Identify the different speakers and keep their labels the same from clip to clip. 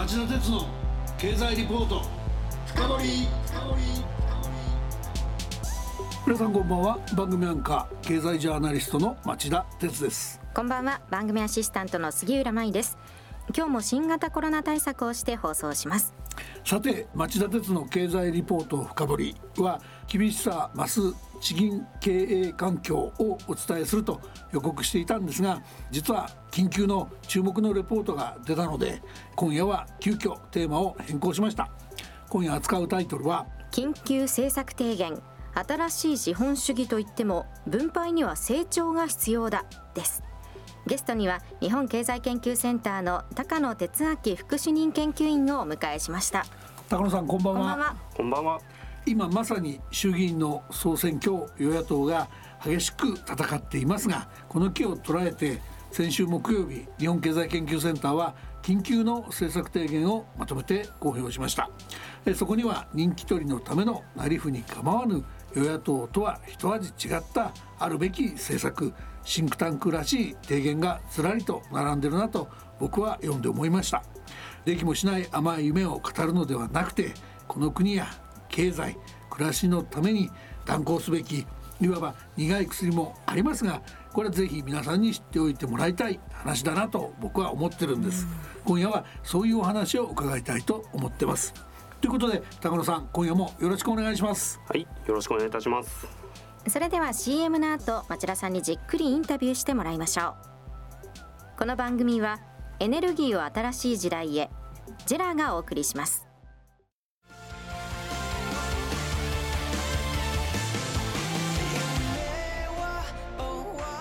Speaker 1: 町田鉄の経済リポート。深掘皆さんこんばんは。番組アンカー経済ジャーナリストの町田鉄です。
Speaker 2: こんばんは。番組アシスタントの杉浦舞です。今日も新型コロナ対策をして放送します。
Speaker 1: さて町田鉄の経済リポート深掘りは厳しさ増す地銀経営環境をお伝えすると予告していたんですが実は緊急の注目のレポートが出たので今夜は急遽テーマを変更しました。今夜扱うタイトルは
Speaker 2: 緊急政策提言新しい資本主義といっても分配には成長が必要だです。ゲストには日本経済研究センターの高野哲明副主任研究員をお迎えしました。
Speaker 1: 高野さんこんばんは。
Speaker 3: こんばんは
Speaker 1: 今まさに衆議院の総選挙与野党が激しく戦っていますがこの機を捉えて先週木曜日日本経済研究センターは緊急の政策提言をまとめて公表しました。そこには人気取りのためのなりふに構わぬ与野党とは一味違ったあるべき政策シンクタンクらしい提言がずらりと並んでるなと僕は読んで思いました。できもしない甘い夢を語るのではなくてこの国や経済暮らしのために断行すべきいわば苦い薬もありますがこれはぜひ皆さんに知っておいてもらいたい話だなと僕は思ってるんです。今夜はそういうお話を伺いたいと思ってます。ということで高野さん今夜もよろしくお願いします。
Speaker 3: はいよろしくお願いいたします。
Speaker 2: それでは CM の後町田さんにじっくりインタビューしてもらいましょう。この番組はエネルギーを新しい時代へジェラがお送りします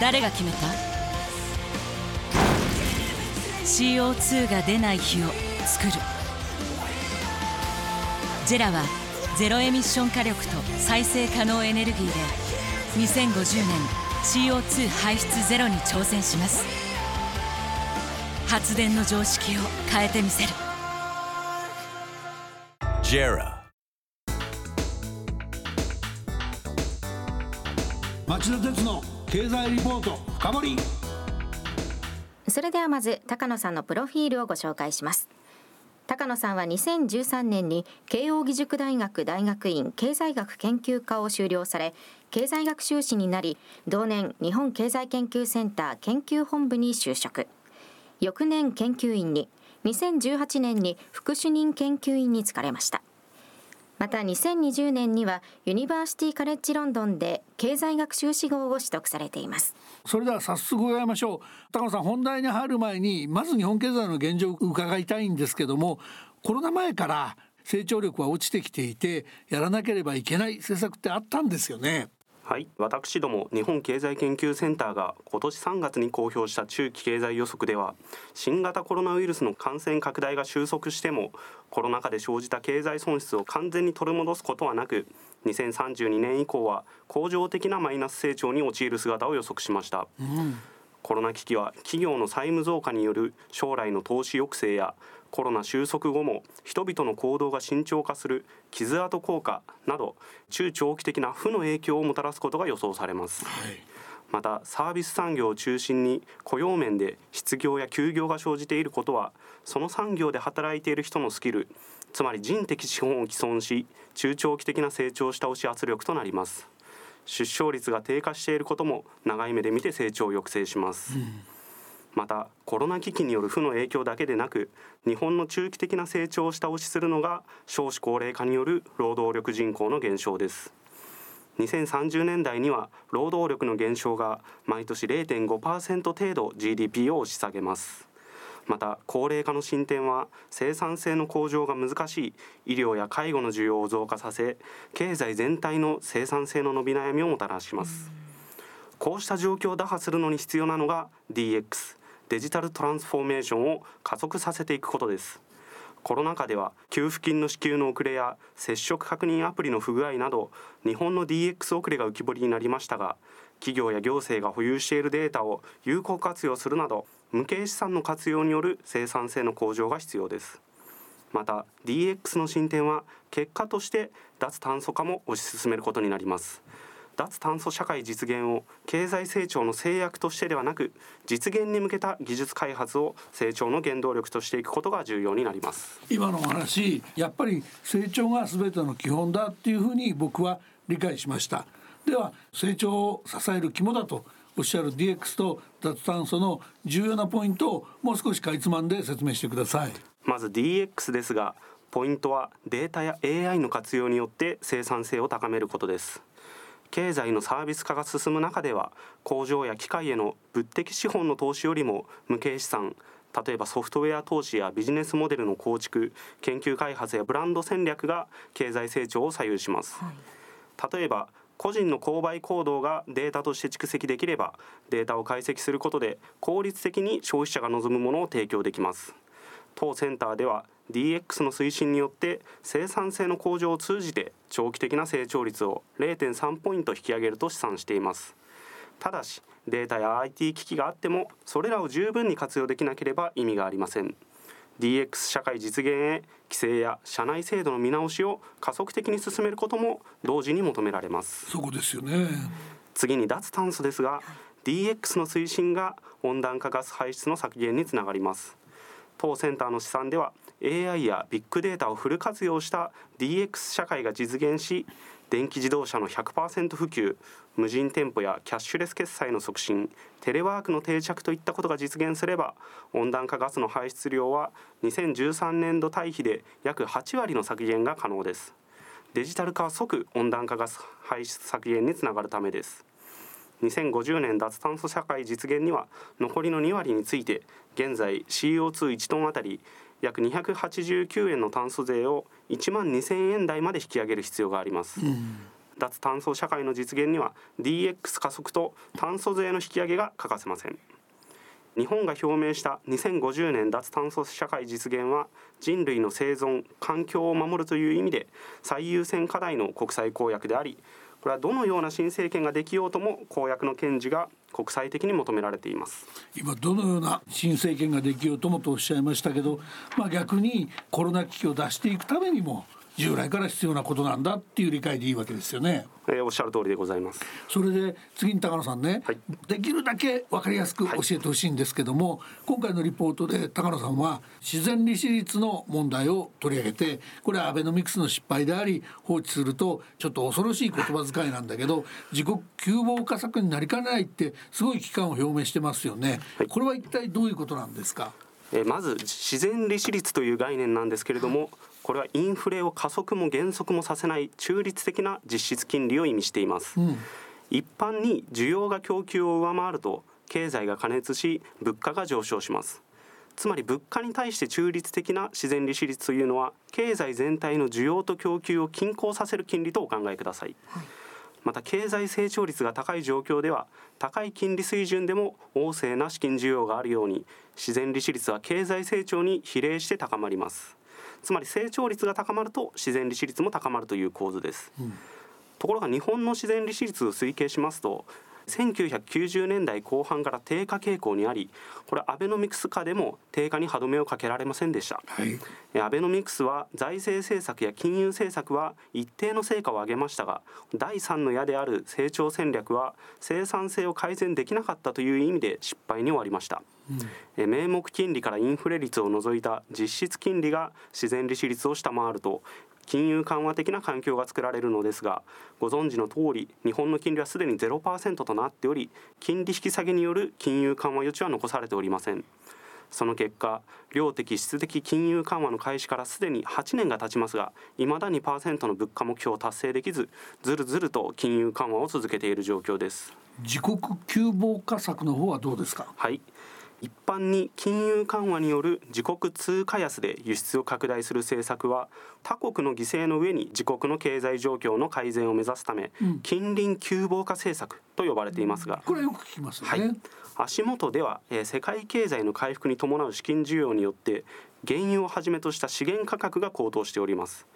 Speaker 4: 誰が決めた？CO2 が出ない日を作る。ジェラはゼロエミッション火力と再生可能エネルギーで2050年 CO2 排出ゼロに挑戦します。発電の常識を変えてみせる。
Speaker 1: JERA 町田鉄の経済リポート深掘
Speaker 2: それではまず高野さんのプロフィールをご紹介します。高野さんは2013年に慶應義塾大学大学院経済学研究科を修了され経済学修士になり同年日本経済研究センター研究本部に就職。翌年研究員に2018年に副主任研究員に就かれました。また2020年にはユニバーシティカレッジロンドンで経済学修士号を取得されています。
Speaker 1: それでは早速伺いましょう。高野さん本題に入る前にまず日本経済の現状を伺いたいんですけどもコロナ前から成長力は落ちてきていてやらなければいけない政策ってあったんですよね。
Speaker 3: はい。私ども日本経済研究センターが今年3月に公表した中期経済予測では新型コロナウイルスの感染拡大が収束してもコロナ禍で生じた経済損失を完全に取り戻すことはなく2032年以降は恒常的なマイナス成長に陥る姿を予測しました、うん、コロナ危機は企業の債務増加による将来の投資抑制やコロナ収束後も人々の行動が慎重化する傷跡効果など中長期的な負の影響をもたらすことが予想されます、はい、またサービス産業を中心に雇用面で失業や休業が生じていることはその産業で働いている人のスキルつまり人的資本を毀損し中長期的な成長した押し圧力となります。出生率が低下していることも長い目で見て成長を抑制します、うんまたコロナ危機による負の影響だけでなく日本の中期的な成長を下押しするのが少子高齢化による労働力人口の減少です。2030年代には労働力の減少が毎年0.5%程度 GDP を押し下げます。また高齢化の進展は生産性の向上が難しい医療や介護の需要を増加させ経済全体の生産性の伸び悩みをもたらします。こうした状況を打破するのに必要なのが DX デジタルトランスフォーメーションを加速させていくことです。コロナ禍では給付金の支給の遅れや接触確認アプリの不具合など日本の DX 遅れが浮き彫りになりましたが企業や行政が保有しているデータを有効活用するなど無形資産の活用による生産性の向上が必要です。また DX の進展は結果として脱炭素化も推し進めることになります。脱炭素社会実現を経済成長の制約としてではなく実現に向けた技術開発を成長の原動力としていくことが重要になります。
Speaker 1: 今のお話やっぱり成長が全ての基本だっていうふうに僕は理解しました。では成長を支える肝だとおっしゃる DX と脱炭素の重要なポイントをもう少しかいつまんで説明してください。
Speaker 3: まず DX ですがポイントはデータや AI の活用によって生産性を高めることです経済のサービス化が進む中では工場や機械への物的資本の投資よりも無形資産例えばソフトウェア投資やビジネスモデルの構築研究開発やブランド戦略が経済成長を左右します、はい、例えば個人の購買行動がデータとして蓄積できればデータを解析することで効率的に消費者が望むものを提供できます。当センターでは DX の推進によって生産性の向上を通じて長期的な成長率を0.3ポイント引き上げると試算しています。ただしデータや IT 機器があってもそれらを十分に活用できなければ意味がありません。DX 社会実現へ規制や社内制度の見直しを加速的に進めることも同時に求められます。
Speaker 1: そこですよね。
Speaker 3: 次に脱炭素ですが DX の推進が温暖化ガス排出の削減につながります当センターの試算では AI やビッグデータをフル活用した DX 社会が実現し電気自動車の100%普及無人店舗やキャッシュレス決済の促進テレワークの定着といったことが実現すれば温暖化ガスの排出量は2013年度対比で約8割の削減が可能です。デジタル化は即温暖化ガス排出削減につながるためです。2050年脱炭素社会実現には残りの2割について現在 CO21 トンあたり約289円の炭素税を1万2000円台まで引き上げる必要があります、うん、脱炭素社会の実現には DX 加速と炭素税の引き上げが欠かせません。日本が表明した2050年脱炭素社会実現は人類の生存環境を守るという意味で最優先課題の国際公約でありこれはどのような新政権ができようとも公約の堅持が国際的に求められています。
Speaker 1: 今どのような新政権ができようともとおっしゃいましたけど、まあ、逆にコロナ危機を出していくためにも従来から必要なことなんだっていう理解でいいわけですよね。
Speaker 3: えー、おっしゃる通りでございます。
Speaker 1: それで次に高野さんね、はい、できるだけ分かりやすく教えてほしいんですけども、はい、今回のリポートで高野さんは自然利子率の問題を取り上げてこれはアベノミクスの失敗であり放置するとちょっと恐ろしい言葉遣いなんだけど自国窮乏化策になりかねないってすごい危機感を表明してますよね。はい、これは一体どういうことなんですか？
Speaker 3: えまず自然利子率という概念なんですけれども、これはインフレを加速も減速もさせない中立的な実質金利を意味しています、うん、一般に需要が供給を上回ると経済が過熱し物価が上昇します。つまり物価に対して中立的な自然利子率というのは経済全体の需要と供給を均衡させる金利とお考えください、はい、また経済成長率が高い状況では高い金利水準でも旺盛な資金需要があるように自然利子率は経済成長に比例して高まりますつまり成長率が高まると自然利子率も高まるという構図です、うん、ところが日本の自然利子率を推計しますと1990年代後半から低下傾向にありこれアベノミクス下でも低下に歯止めをかけられませんでした、はい、アベノミクスは財政政策や金融政策は一定の成果を上げましたが第3の矢である成長戦略は生産性を改善できなかったという意味で失敗に終わりました。うん、名目金利からインフレ率を除いた実質金利が自然利子率を下回ると金融緩和的な環境が作られるのですがご存知の通り日本の金利はすでに0%となっており金利引き下げによる金融緩和余地は残されておりません。その結果量的質的金融緩和の開始からすでに8年が経ちますがいまだ2%の物価目標を達成できずずるずると金融緩和を続けている状況です。
Speaker 1: 自国窮乏化策の方はどうですか？
Speaker 3: はい一般に金融緩和による自国通貨安で輸出を拡大する政策は他国の犠牲の上に自国の経済状況の改善を目指すため、うん、近隣窮乏化政策と呼ばれていますが、
Speaker 1: これよく聞きます、ね、はい。
Speaker 3: 足元では、えー、世界経済の回復に伴う資金需要によって原油をはじめとした資源価格が高騰しております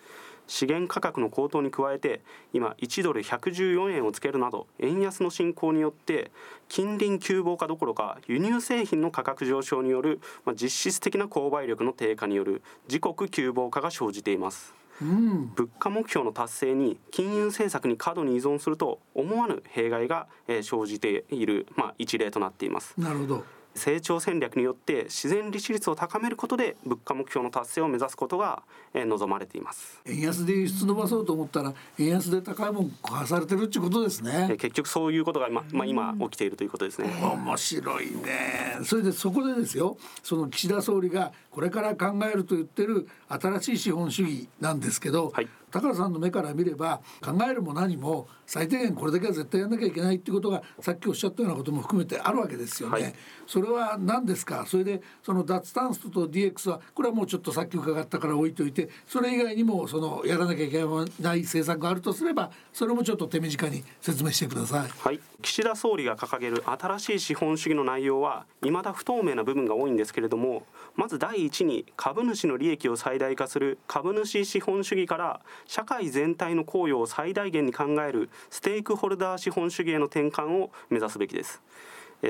Speaker 3: 資源価格の高騰に加えて今1ドル114円をつけるなど円安の進行によって近隣急防化どころか輸入製品の価格上昇による、まあ、実質的な購買力の低下による自国急防化が生じています。うん、物価目標の達成に金融政策に過度に依存すると思わぬ弊害が生じている、まあ、一例となっています。
Speaker 1: なるほど
Speaker 3: 成長戦略によって自然利子率を高めることで物価目標の達成を目指すことが望まれています。
Speaker 1: 円安で輸出伸ばそうと思ったら円安で高いもん買わされてるってことですね。
Speaker 3: 結局そういうことがま、まあ、今起きているということですね。
Speaker 1: 面白いね。それでそこでですよその岸田総理がこれから考えると言ってる新しい資本主義なんですけど、はい高田さんの目から見れば考えるも何も最低限これだけは絶対やんなきゃいけないっていうことがさっきおっしゃったようなことも含めてあるわけですよね。はい、それは何ですか？それでその脱炭素と DX はこれはもうちょっとさっき伺ったから置いといてそれ以外にもそのやらなきゃいけない政策があるとすればそれもちょっと手短に説明してください。
Speaker 3: はい、岸田総理が掲げる新しい資本主義の内容は未だ不透明な部分が多いんですけれどもまず第一に株主の利益を最大化する株主資本主義から社会全体の効用を最大限に考えるステークホルダー資本主義への転換を目指すべきです。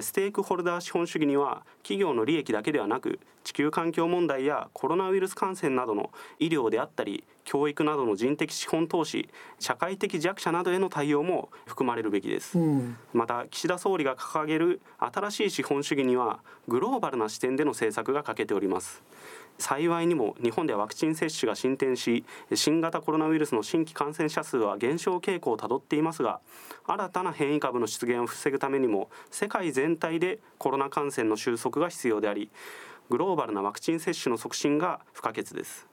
Speaker 3: ステークホルダー資本主義には企業の利益だけではなく地球環境問題やコロナウイルス感染などの医療であったり教育などの人的資本投資社会的弱者などへの対応も含まれるべきです、うん、また岸田総理が掲げる新しい資本主義にはグローバルな視点での政策が欠けております幸いにも日本ではワクチン接種が進展し新型コロナウイルスの新規感染者数は減少傾向をたどっていますが新たな変異株の出現を防ぐためにも世界全体でコロナ感染の収束が必要でありグローバルなワクチン接種の促進が不可欠です。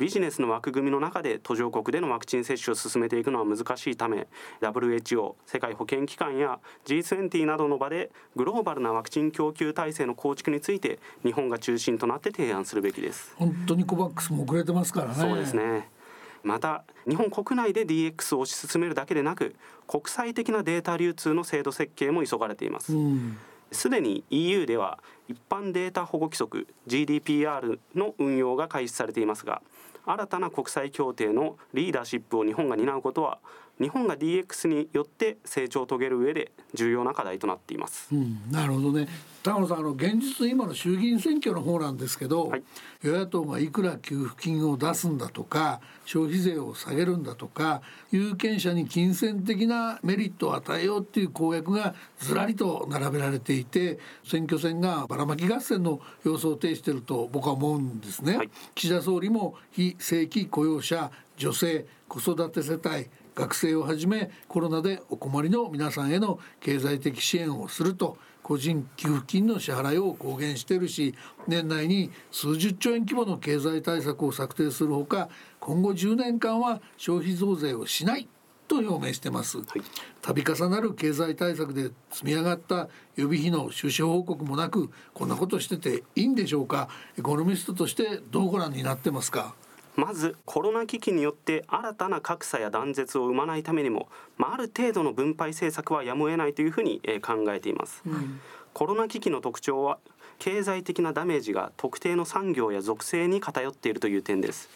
Speaker 3: ビジネスの枠組みの中で途上国でのワクチン接種を進めていくのは難しいため WHO 世界保健機関や G20 などの場でグローバルなワクチン供給体制の構築について日本が中心となって提案するべきです。
Speaker 1: 本当にコバックスも遅れてますからね。
Speaker 3: そうですね。また日本国内で DX を推し進めるだけでなく国際的なデータ流通の制度設計も急がれています、すでに EU では一般データ保護規則 GDPR の運用が開始されていますが新たな国際協定のリーダーシップを日本が担うことは日本が DX によって成長を遂げる上で重要な課題となっています。
Speaker 1: うん、なるほどね。高野さんあの現実今の衆議院選挙の方なんですけど、はい、与野党がいくら給付金を出すんだとか消費税を下げるんだとか有権者に金銭的なメリットを与えようっていう公約がずらりと並べられていて選挙戦がばらまき合戦の様相を呈していると僕は思うんですね。はい、岸田総理も非正規雇用者女性子育て世帯学生をはじめコロナでお困りの皆さんへの経済的支援をすると個人給付金の支払いを公言しているし年内に数十兆円規模の経済対策を策定するほか今後10年間は消費増税をしないと表明してます、はい、度重なる経済対策で積み上がった予備費の収支報告もなくこんなことしてていいんでしょうか？エコノミストとしてどうご覧になってますか？
Speaker 3: まずコロナ危機によって新たな格差や断絶を生まないためにも、まあ、ある程度の分配政策はやむを得ないというふうに、え考えています、うん、コロナ危機の特徴は経済的なダメージが特定の産業や属性に偏っているという点です。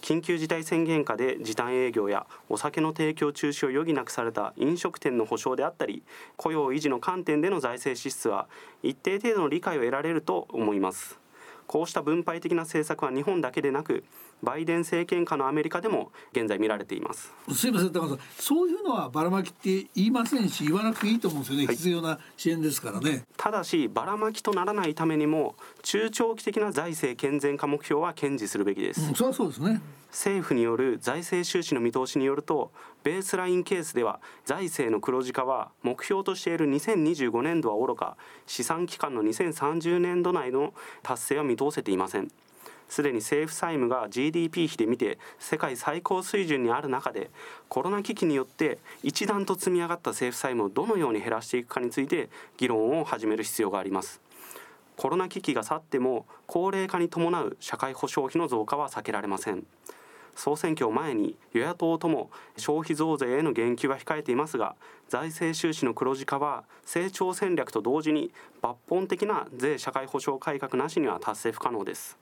Speaker 3: 緊急事態宣言下で時短営業やお酒の提供中止を余儀なくされた飲食店の保障であったり雇用維持の観点での財政支出は一定程度の理解を得られると思いますこうした分配的な政策は日本だけでなくバイデン政権下のアメリカでも現在見られています。
Speaker 1: すいません。高さんそういうのはばらまきって言いませんし言わなくていいと思うんですよね、はい、必要な支援ですからね。
Speaker 3: ただしばらまきとならないためにも中長期的な財政健全化目標は堅持するべきです、
Speaker 1: うん、そそうですね
Speaker 3: 政府による財政収支の見通しによるとベースラインケースでは財政の黒字化は目標としている2025年度はおろか試算期間の2030年度内の達成は見通せていません。すでに政府債務が GDP 比で見て世界最高水準にある中でコロナ危機によって一段と積み上がった政府債務をどのように減らしていくかについて議論を始める必要があります。コロナ危機が去っても高齢化に伴う社会保障費の増加は避けられません。総選挙を前に与野党とも消費増税への言及は控えていますが財政収支の黒字化は成長戦略と同時に抜本的な税社会保障改革なしには達成不可能です。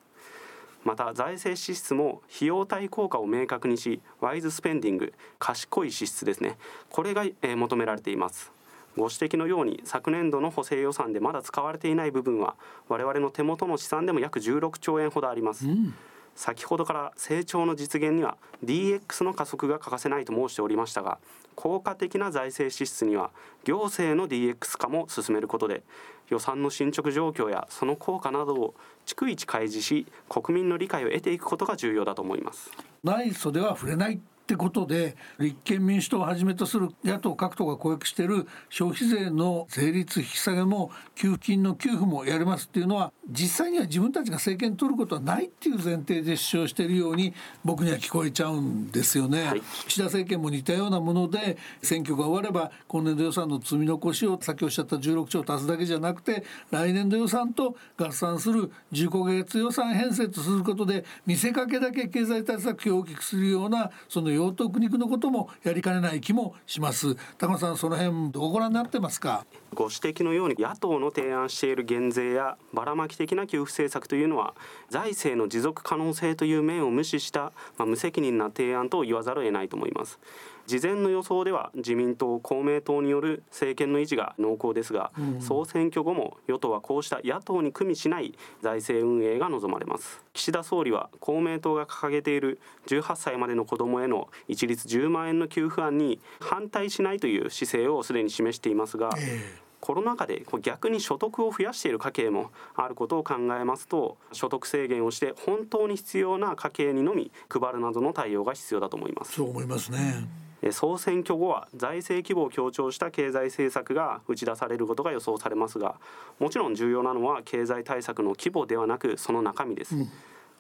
Speaker 3: また財政支出も費用対効果を明確にしワイズスペンディング賢い支出ですね。これが求められています。ご指摘のように昨年度の補正予算でまだ使われていない部分は我々の手元の試算でも約16兆円ほどあります、うん。先ほどから成長の実現には DX の加速が欠かせないと申しておりましたが効果的な財政支出には行政の DX 化も進めることで予算の進捗状況やその効果などを逐一開示し国民の理解を得ていくことが重要だと思います。
Speaker 1: 内装では触れない。ってことで立憲民主党をはじめとする野党各党が公約している消費税の税率引き下げも給付金の給付もやりますっていうのは実際には自分たちが政権取ることはないっていう前提で主張しているように僕には聞こえちゃうんですよね、はい、岸田政権も似たようなもので選挙が終われば今年度予算の積み残しを先おっしゃった16兆足すだけじゃなくて来年度予算と合算する15か月予算編成とすることで見せかけだけ経済対策費を大きくするようなその用途苦肉のこともやりかねない気もします。高野さんその辺どうご覧になってますか？
Speaker 3: ご指摘のように野党の提案している減税やばらまき的な給付政策というのは財政の持続可能性という面を無視した、まあ、無責任な提案と言わざるを得ないと思います。事前の予想では自民党公明党による政権の維持が濃厚ですが、うん、総選挙後も与党はこうした野党に組みしない財政運営が望まれます。岸田総理は公明党が掲げている18歳までの子どもへの一律10万円の給付案に反対しないという姿勢をすでに示していますが、えーコロナ禍で逆に所得を増やしている家計もあることを考えますと所得制限をして本当に必要な家計にのみ配るなどの対応が必要だと思います。
Speaker 1: そう思いますね
Speaker 3: 総選挙後は財政規模を強調した経済政策が打ち出されることが予想されますがもちろん重要なのは経済対策の規模ではなくその中身です、うん、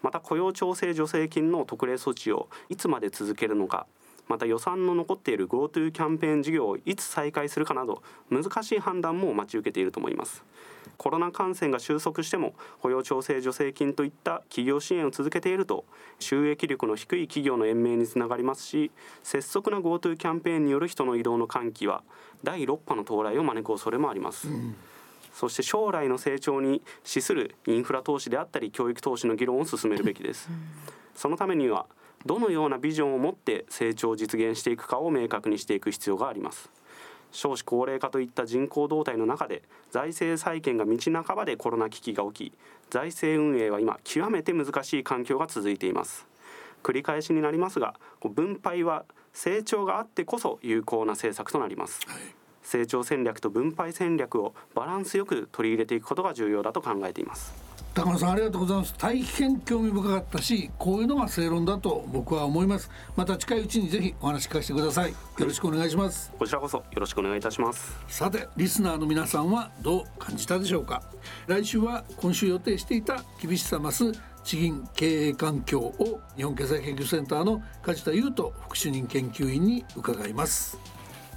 Speaker 3: また雇用調整助成金の特例措置をいつまで続けるのかまた予算の残っている GoTo キャンペーン事業をいつ再開するかなど難しい判断も待ち受けていると思いますコロナ感染が収束しても雇用調整助成金といった企業支援を続けていると収益力の低い企業の延命につながりますし拙速な GoTo キャンペーンによる人の移動の喚起は第6波の到来を招く恐れもあります、うんそして将来の成長に資するインフラ投資であったり教育投資の議論を進めるべきです。そのためにはどのようなビジョンを持って成長を実現していくかを明確にしていく必要があります。少子高齢化といった人口動態の中で財政再建が道半ばでコロナ危機が起き財政運営は今極めて難しい環境が続いています。繰り返しになりますが分配は成長があってこそ有効な政策となります、はい、成長戦略と分配戦略をバランスよく取り入れていくことが重要だと考えています
Speaker 1: 高野さんありがとうございます。大変興味深かったしこういうのが正論だと僕は思います。また近いうちにぜひお話聞かせてください。よろしくお願いします。
Speaker 3: こちらこそよろしくお願いいたします。
Speaker 1: さてリスナーの皆さんはどう感じたでしょうか。来週は今週予定していた厳しさ増す地銀経営環境を日本経済研究センターの梶田優斗副主任研究員に伺います